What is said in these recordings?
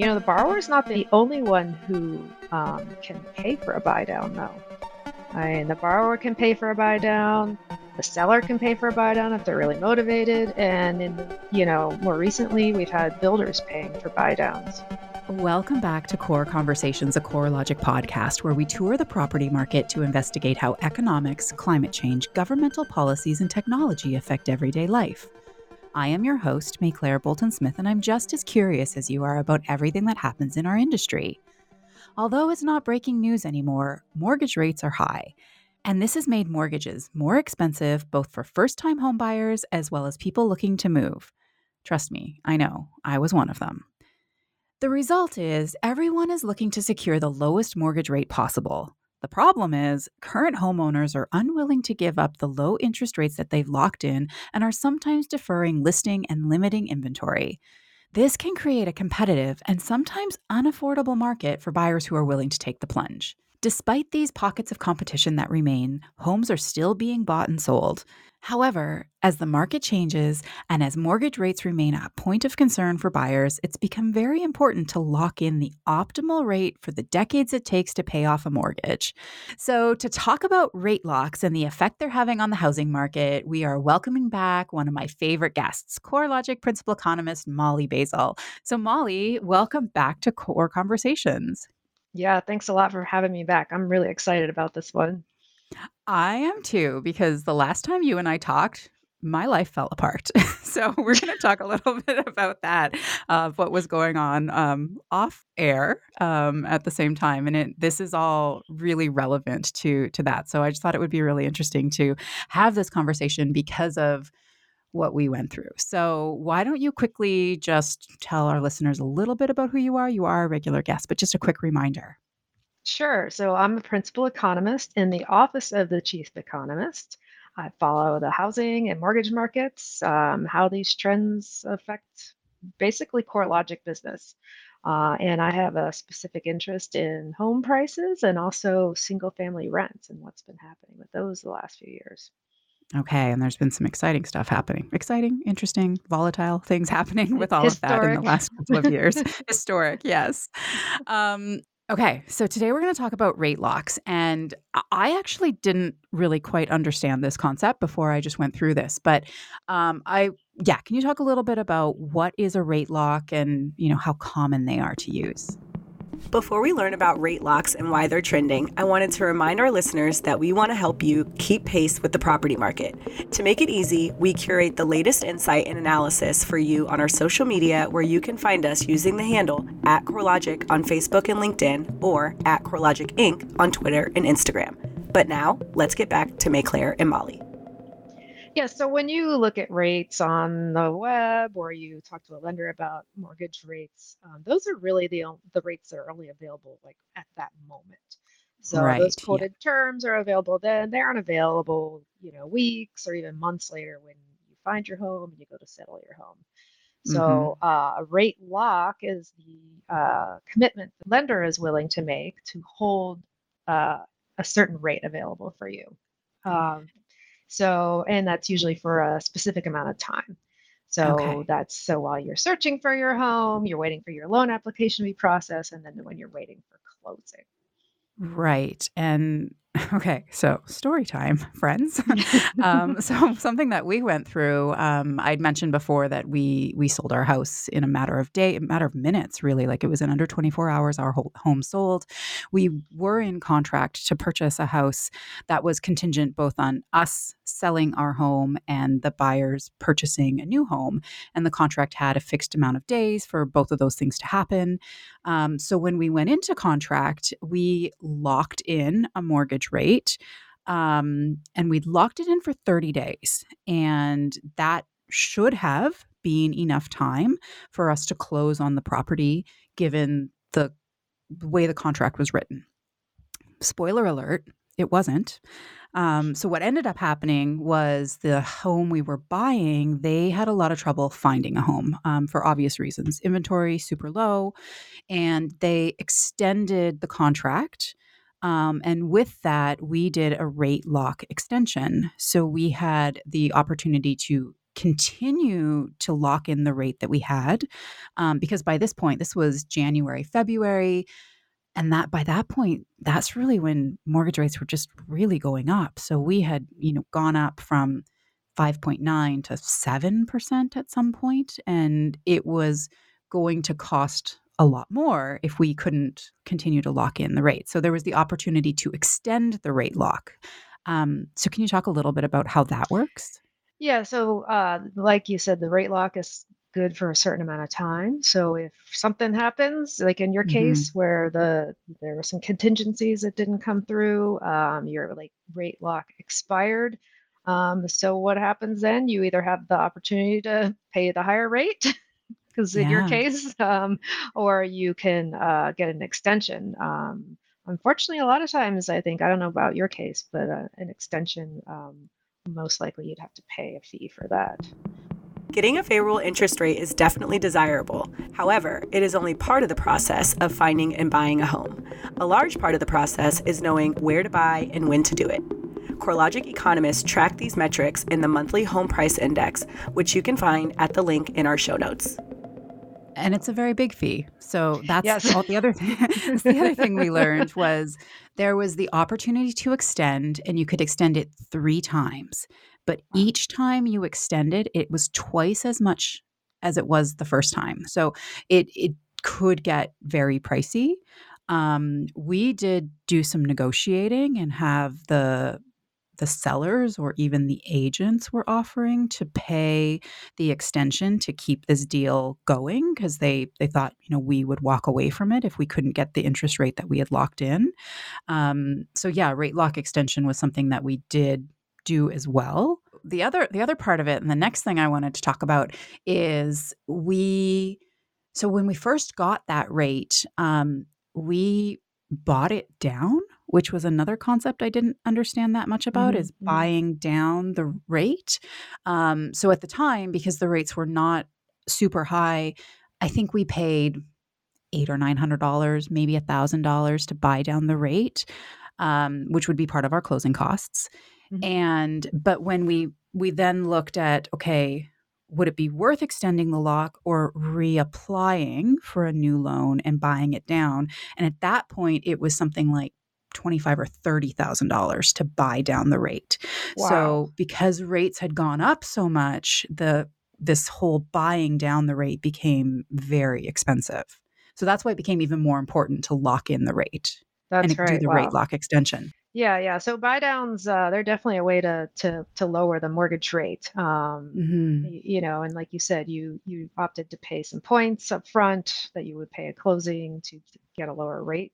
You know, the borrower is not the only one who um, can pay for a buy down, though. I mean, the borrower can pay for a buy down, the seller can pay for a buy down if they're really motivated, and in, you know, more recently, we've had builders paying for buy downs. Welcome back to Core Conversations, a CoreLogic podcast where we tour the property market to investigate how economics, climate change, governmental policies, and technology affect everyday life. I am your host, Maiclaire Bolton Smith, and I'm just as curious as you are about everything that happens in our industry. Although it's not breaking news anymore, mortgage rates are high. And this has made mortgages more expensive both for first time homebuyers as well as people looking to move. Trust me, I know, I was one of them. The result is everyone is looking to secure the lowest mortgage rate possible. The problem is, current homeowners are unwilling to give up the low interest rates that they've locked in and are sometimes deferring listing and limiting inventory. This can create a competitive and sometimes unaffordable market for buyers who are willing to take the plunge. Despite these pockets of competition that remain, homes are still being bought and sold. However, as the market changes and as mortgage rates remain a point of concern for buyers, it's become very important to lock in the optimal rate for the decades it takes to pay off a mortgage. So, to talk about rate locks and the effect they're having on the housing market, we are welcoming back one of my favorite guests, CoreLogic principal economist Molly Boesel. So, Molly, welcome back to Core Conversations. Yeah, thanks a lot for having me back. I'm really excited about this one. I am too, because the last time you and I talked, my life fell apart. so we're going to talk a little bit about that, of what was going on um, off air um, at the same time, and it, this is all really relevant to to that. So I just thought it would be really interesting to have this conversation because of what we went through. So why don't you quickly just tell our listeners a little bit about who you are? You are a regular guest, but just a quick reminder. Sure. So I'm a principal economist in the office of the chief economist. I follow the housing and mortgage markets, um, how these trends affect basically CoreLogic business. Uh, and I have a specific interest in home prices and also single family rents and what's been happening with those the last few years. Okay, and there's been some exciting stuff happening. Exciting, interesting, volatile things happening with all Historic. of that in the last couple of years. Historic, yes. Um, Okay, so today we're going to talk about rate locks. And I actually didn't really quite understand this concept before I just went through this. But um, I, yeah, can you talk a little bit about what is a rate lock and, you know, how common they are to use? Before we learn about rate locks and why they're trending, I wanted to remind our listeners that we want to help you keep pace with the property market. To make it easy, we curate the latest insight and analysis for you on our social media, where you can find us using the handle at CoreLogic on Facebook and LinkedIn or at CoreLogic Inc. on Twitter and Instagram. But now, let's get back to Maiclaire and Molly. Yeah, so when you look at rates on the web or you talk to a lender about mortgage rates, um, those are really the the rates that are only available like at that moment. So right, those quoted yeah. terms are available then. They aren't available, you know, weeks or even months later when you find your home and you go to settle your home. So mm-hmm. uh, a rate lock is the uh, commitment the lender is willing to make to hold uh, a certain rate available for you. Um, so, and that's usually for a specific amount of time. So okay. that's so while you're searching for your home, you're waiting for your loan application to be processed, and then when you're waiting for closing. Right. And Okay, so story time, friends. um, so something that we went through, um, I'd mentioned before that we we sold our house in a matter of day, a matter of minutes, really. Like it was in under 24 hours, our whole home sold. We were in contract to purchase a house that was contingent both on us selling our home and the buyers purchasing a new home. And the contract had a fixed amount of days for both of those things to happen. Um, so when we went into contract, we locked in a mortgage rate. Um, and we locked it in for 30 days. And that should have been enough time for us to close on the property given the way the contract was written. Spoiler alert, it wasn't. Um, so what ended up happening was the home we were buying, they had a lot of trouble finding a home um, for obvious reasons. Inventory super low, and they extended the contract. Um, and with that, we did a rate lock extension. So we had the opportunity to continue to lock in the rate that we had um, because by this point this was january february and that by that point that's really when mortgage rates were just really going up. So we had you know gone up from 5.9 to 7% at some point and it was going to cost a lot more if we couldn't continue to lock in the rate. So there was the opportunity to extend the rate lock. Um, so can you talk a little bit about how that works? Yeah so uh, like you said the rate lock is good for a certain amount of time. So if something happens, like in your Mhm. case where the there were some contingencies that didn't come through, um, your like rate lock expired. Um, so what happens then? You either have the opportunity to pay the higher rate, because in your case, um, or you can uh, get an extension. Um, unfortunately, a lot of times, I think I don't know about your case, but uh, an extension, um, most likely you'd have to pay a fee for that. Getting a favorable interest rate is definitely desirable. However, it is only part of the process of finding and buying a home. A large part of the process is knowing where to buy and when to do it. CoreLogic economists track these metrics in the monthly home price index, which you can find at the link in our show notes. and it's a very big fee. So that's Yes. all the other thing. the other thing we learned was there was the opportunity to extend, and you could extend it three times. But each time you extended, it was twice as much as it was the first time. So it it could get very pricey. Um, we did do some negotiating and have the the sellers or even the agents were offering to pay the extension to keep this deal going because they they thought you know we would walk away from it if we couldn't get the interest rate that we had locked in. Um, so yeah, rate lock extension was something that we did do as well. The other the other part of it, and the next thing I wanted to talk about is we. So when we first got that rate, um, we bought it down, which was another concept I didn't understand that much about. Mhm, Is buying down the rate. Um, so at the time, because the rates were not super high, I think we paid eight or nine hundred dollars, maybe a thousand dollars to buy down the rate, um, which would be part of our closing costs. Mhm. And but when we we then looked at okay, would it be worth extending the lock or reapplying for a new loan and buying it down? And at that point, it was something like twenty-five or thirty thousand dollars to buy down the rate. Wow. So because rates had gone up so much, the this whole buying down the rate became very expensive. So that's why it became even more important to lock in the rate That's and do the Wow. rate lock extension. Yeah, yeah. So buy downs, uh, they're definitely a way to to to lower the mortgage rate. Um, hmm y- you know, and like you said, you you opted to pay some points up front that you would pay at closing to, to get a lower rate.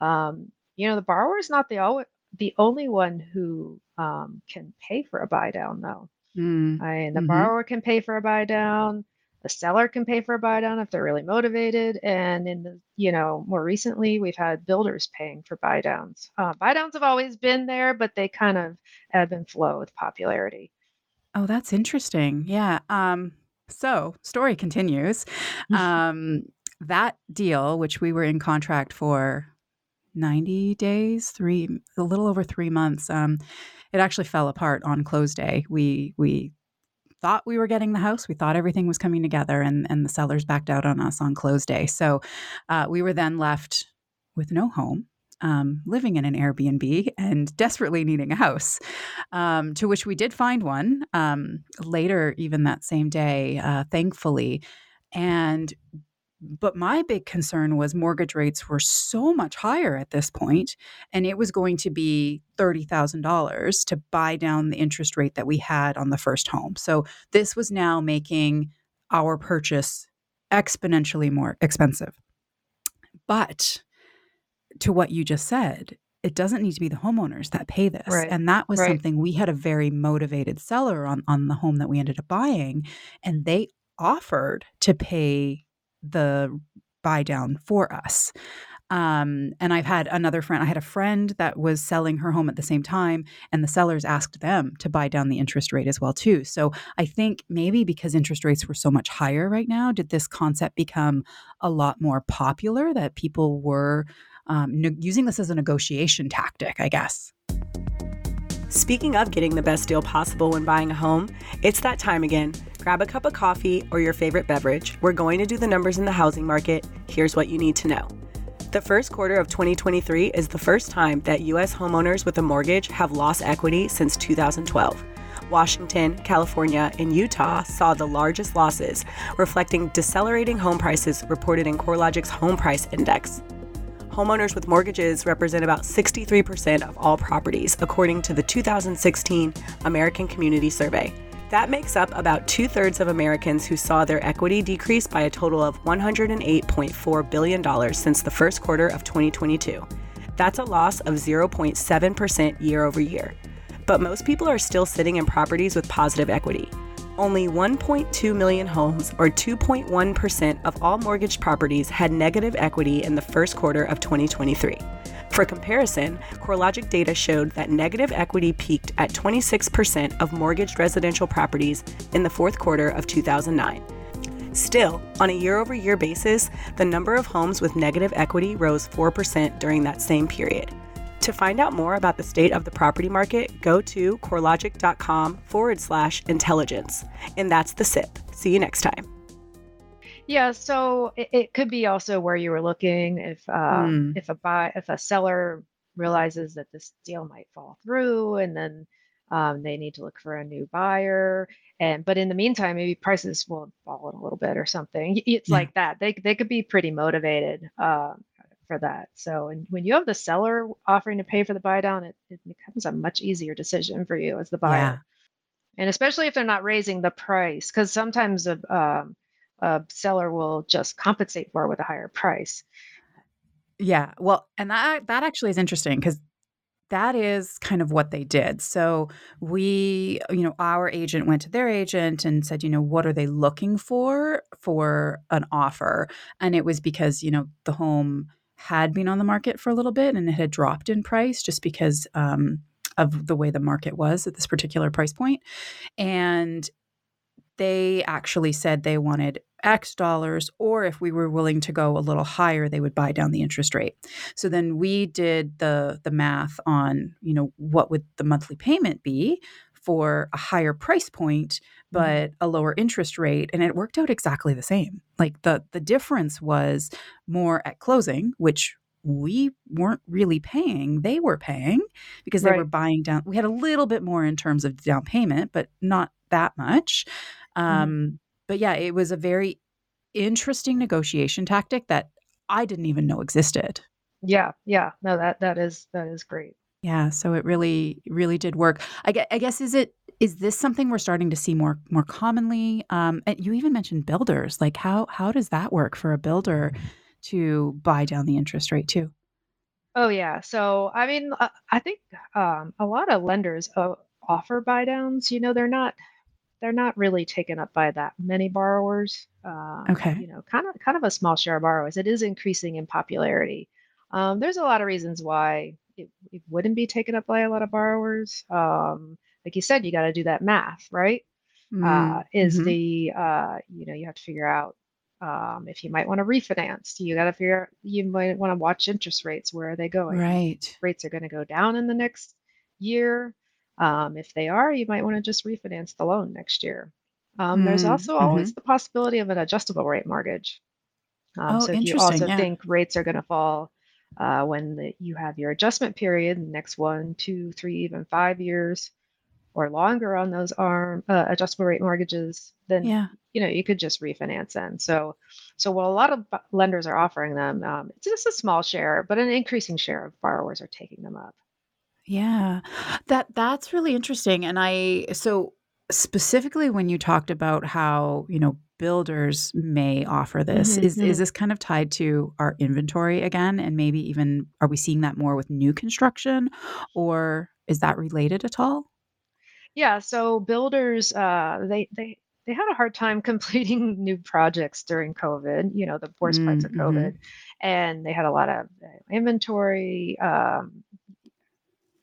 Um, you know, the borrower is not the the only one who um, can pay for a buy down, though. Mm. I mean, the Mhm. borrower can pay for a buy down. The seller can pay for a buy down if they're really motivated. And in the, you know, more recently, we've had builders paying for buy downs. Uh, buy downs have always been there, but they kind of ebb and flow with popularity. Oh, that's interesting. Yeah. Um, so story continues. Um, that deal, which we were in contract for 90 days, three a little over three months, um, it actually fell apart on close day. We we thought we were getting the house. We thought everything was coming together, and and the sellers backed out on us on close day. So uh, we were then left with no home, um, living in an Airbnb, and desperately needing a house. Um, to which we did find one um, later, even that same day, uh, thankfully. And but my big concern was mortgage rates were so much higher at this point, and it was going to be $30,000 to buy down the interest rate that we had on the first home. So this was now making our purchase exponentially more expensive. But to what you just said, it doesn't need to be the homeowners that pay this. Right, And that was right. something we had a very motivated seller on, on the home that we ended up buying, and they offered to pay the buy down for us. Um, and I've had another friend, I had a friend that was selling her home at the same time, and the sellers asked them to buy down the interest rate as well too. So I think maybe because interest rates were so much higher right now, did this concept become a lot more popular that people were um, ne- using this as a negotiation tactic, I guess. Speaking of getting the best deal possible when buying a home, it's that time again. Grab a cup of coffee or your favorite beverage. We're going to do the numbers in the housing market. Here's what you need to know. The first quarter of 2023 is the first time that U.S. homeowners with a mortgage have lost equity since 2012. Washington, California, and Utah saw the largest losses, reflecting decelerating home prices reported in CoreLogic's Home Price Index. Homeowners with mortgages represent about 63% of all properties, according to the 2016 American Community Survey. That makes up about two thirds of Americans who saw their equity decrease by a total of $108.4 billion since the first quarter of 2022. That's a loss of 0.7% year over year. But most people are still sitting in properties with positive equity only 1.2 million homes, or 2.1% of all mortgaged properties, had negative equity in the first quarter of 2023. For comparison, CoreLogic data showed that negative equity peaked at 26% of mortgaged residential properties in the fourth quarter of 2009. Still, on a year over year basis, the number of homes with negative equity rose 4% during that same period. To find out more about the state of the property market, go to corelogic.com forward slash intelligence. And that's the SIP. See you next time. Yeah, so it, it could be also where you were looking. If uh, mm. if a buy if a seller realizes that this deal might fall through, and then um, they need to look for a new buyer. And but in the meantime, maybe prices will fall a little bit or something. It's yeah. like that. They they could be pretty motivated. Uh, for that. So, and when you have the seller offering to pay for the buy down, it, it becomes a much easier decision for you as the buyer. Yeah. And especially if they're not raising the price, because sometimes a, um, a seller will just compensate for it with a higher price. Yeah, well, and that that actually is interesting because that is kind of what they did. So we, you know, our agent went to their agent and said, you know, what are they looking for for an offer? And it was because, you know, the home had been on the market for a little bit and it had dropped in price just because um, of the way the market was at this particular price point. And they actually said they wanted X dollars, or if we were willing to go a little higher, they would buy down the interest rate. So then we did the the math on, you know, what would the monthly payment be for a higher price point mm-hmm. but a lower interest rate and it worked out exactly the same like the the difference was more at closing which we weren't really paying they were paying because they right. were buying down we had a little bit more in terms of down payment but not that much mm-hmm. um, but yeah it was a very interesting negotiation tactic that i didn't even know existed yeah yeah no that that is that is great yeah, so it really, really did work. I guess, I guess is it is this something we're starting to see more more commonly? Um, and you even mentioned builders. Like how how does that work for a builder to buy down the interest rate too? Oh yeah. So I mean, uh, I think um, a lot of lenders uh, offer buy downs. You know, they're not they're not really taken up by that many borrowers. Um, okay. You know, kind of kind of a small share of borrowers. It is increasing in popularity. Um, there's a lot of reasons why it, it wouldn't be taken up by a lot of borrowers. Um, like you said, you got to do that math, right? Mm-hmm. Uh, is mm-hmm. the uh, you know you have to figure out um, if you might want to refinance. You got to figure out you might want to watch interest rates. Where are they going? Right. Rates are going to go down in the next year. Um, if they are, you might want to just refinance the loan next year. Um, mm-hmm. There's also always the possibility of an adjustable rate mortgage. Um, oh, so if you also yeah. think rates are going to fall uh, when the, you have your adjustment period, the next one, two, three, even five years or longer on those arm uh, adjustable rate mortgages, then yeah. you know you could just refinance them. So, so what a lot of lenders are offering them, um, it's just a small share, but an increasing share of borrowers are taking them up. Yeah, that that's really interesting. And I so specifically when you talked about how you know builders may offer this. Mm-hmm, is is this kind of tied to our inventory again? And maybe even are we seeing that more with new construction or is that related at all? Yeah so builders uh, they they they had a hard time completing new projects during covid you know the worst mm-hmm. parts of mm-hmm. covid. And they had a lot of uh, inventory um,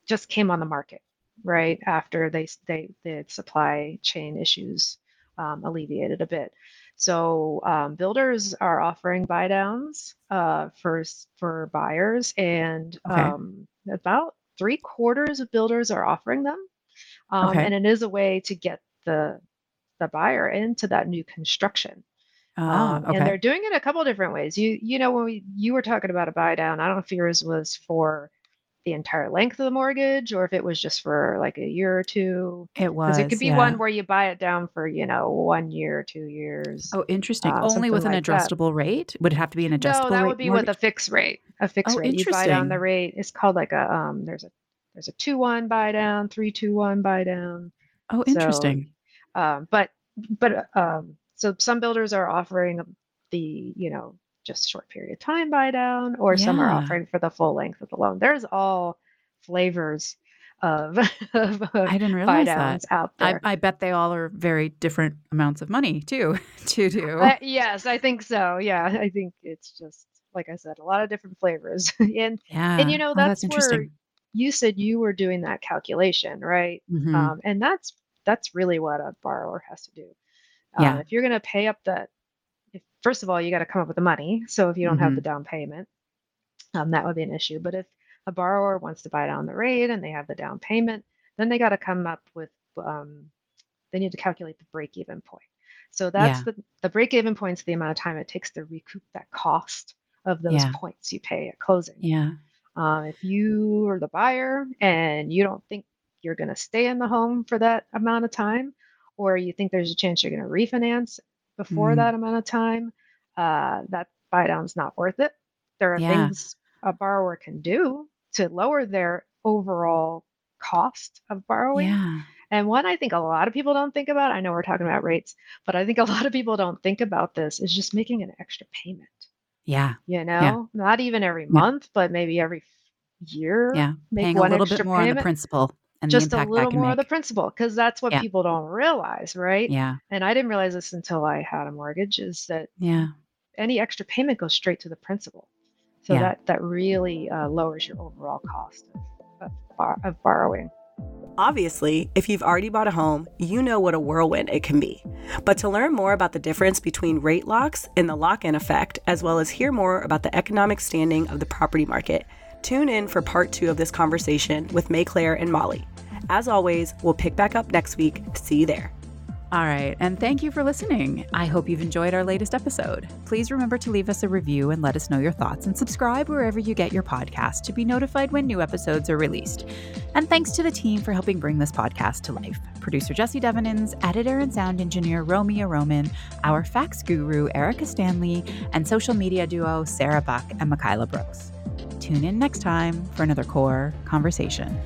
just came on the market right after they they the supply chain issues um, alleviated a bit. So um, builders are offering buy downs uh, for for buyers, and okay. um, about three quarters of builders are offering them. Um, Okay. And it is a way to get the the buyer into that new construction. Ah, Um, and they're doing it a couple different ways. You you know when we you were talking about a buy down, I don't know if yours was for the entire length of the mortgage or if it was just for like a year or two. It was. it could be yeah. one where you buy it down for, you know, one year, two years, Oh, interesting. uh, Only with an like that. adjustable rate? Would it have to be an No, adjustable that rate would be with a fixed rate. A fixed Oh, rate. You buy down the rate. It's called like a um. There's a there's a two one buy down, three two one buy down. Oh, So interesting. um, but but um, so some builders are offering the you know just short period of time buy down, or some are offering for the full length of the loan. There's all flavors of, of I didn't buy realize that. downs out there. I bet they all are very different amounts of money too to do. Uh, yes, I think so. Yeah, I think it's just like I said, a lot of different flavors, and yeah. and you know oh, that's, that's where interesting. you said you were doing that calculation, right? Mhm. Um, and that's that's really what a borrower has to do. Um, Yeah. If you're going to pay up that, first of all, you got to come up with the money. So if you don't have Mhm. the down payment, um, that would be an issue. But if a borrower wants to buy down the rate and they have the down payment, then they got to come up with, um, they need to calculate the break even point. So that's Yeah. the the break even point's the amount of time it takes to recoup that cost of those Yeah. points you pay at closing. Yeah. Um, if you are the buyer and you don't think you're going to stay in the home for that amount of time, or you think there's a chance you're going to refinance before Mm. that amount of time, uh, that buy down's not worth it. There are Yeah. things a borrower can do to lower their overall cost of borrowing. Yeah. And one I think a lot of people don't think about, I know we're talking about rates, but I think a lot of people don't think about this is just making an extra payment Yeah. you know not even every month but maybe every year Yeah. make Paying a little bit more on the payment principal and just the a little can more of the principal because that's what Yeah. people don't realize right Yeah. and i didn't realize this until i had a mortgage is that Yeah. any extra payment goes straight to the principal so Yeah. that that really uh, lowers your overall cost of, of, of borrowing Obviously, if you've already bought a home, you know what a whirlwind it can be. But to learn more about the difference between rate locks and the lock in effect, as well as hear more about the economic standing of the property market, tune in for part two of this conversation with Maiclaire and Molly. As always, we'll pick back up next week. See you there. All right. And thank you for listening. I hope you've enjoyed our latest episode. Please remember to leave us a review and let us know your thoughts and subscribe wherever you get your podcast to be notified when new episodes are released. And thanks to the team for helping bring this podcast to life. Producer Jesse Devenins, editor and sound engineer Romeo Roman, our fax guru Erika Stanley, and social media duo Sarah Buck and Michaela Brooks. Tune in next time for another core conversation.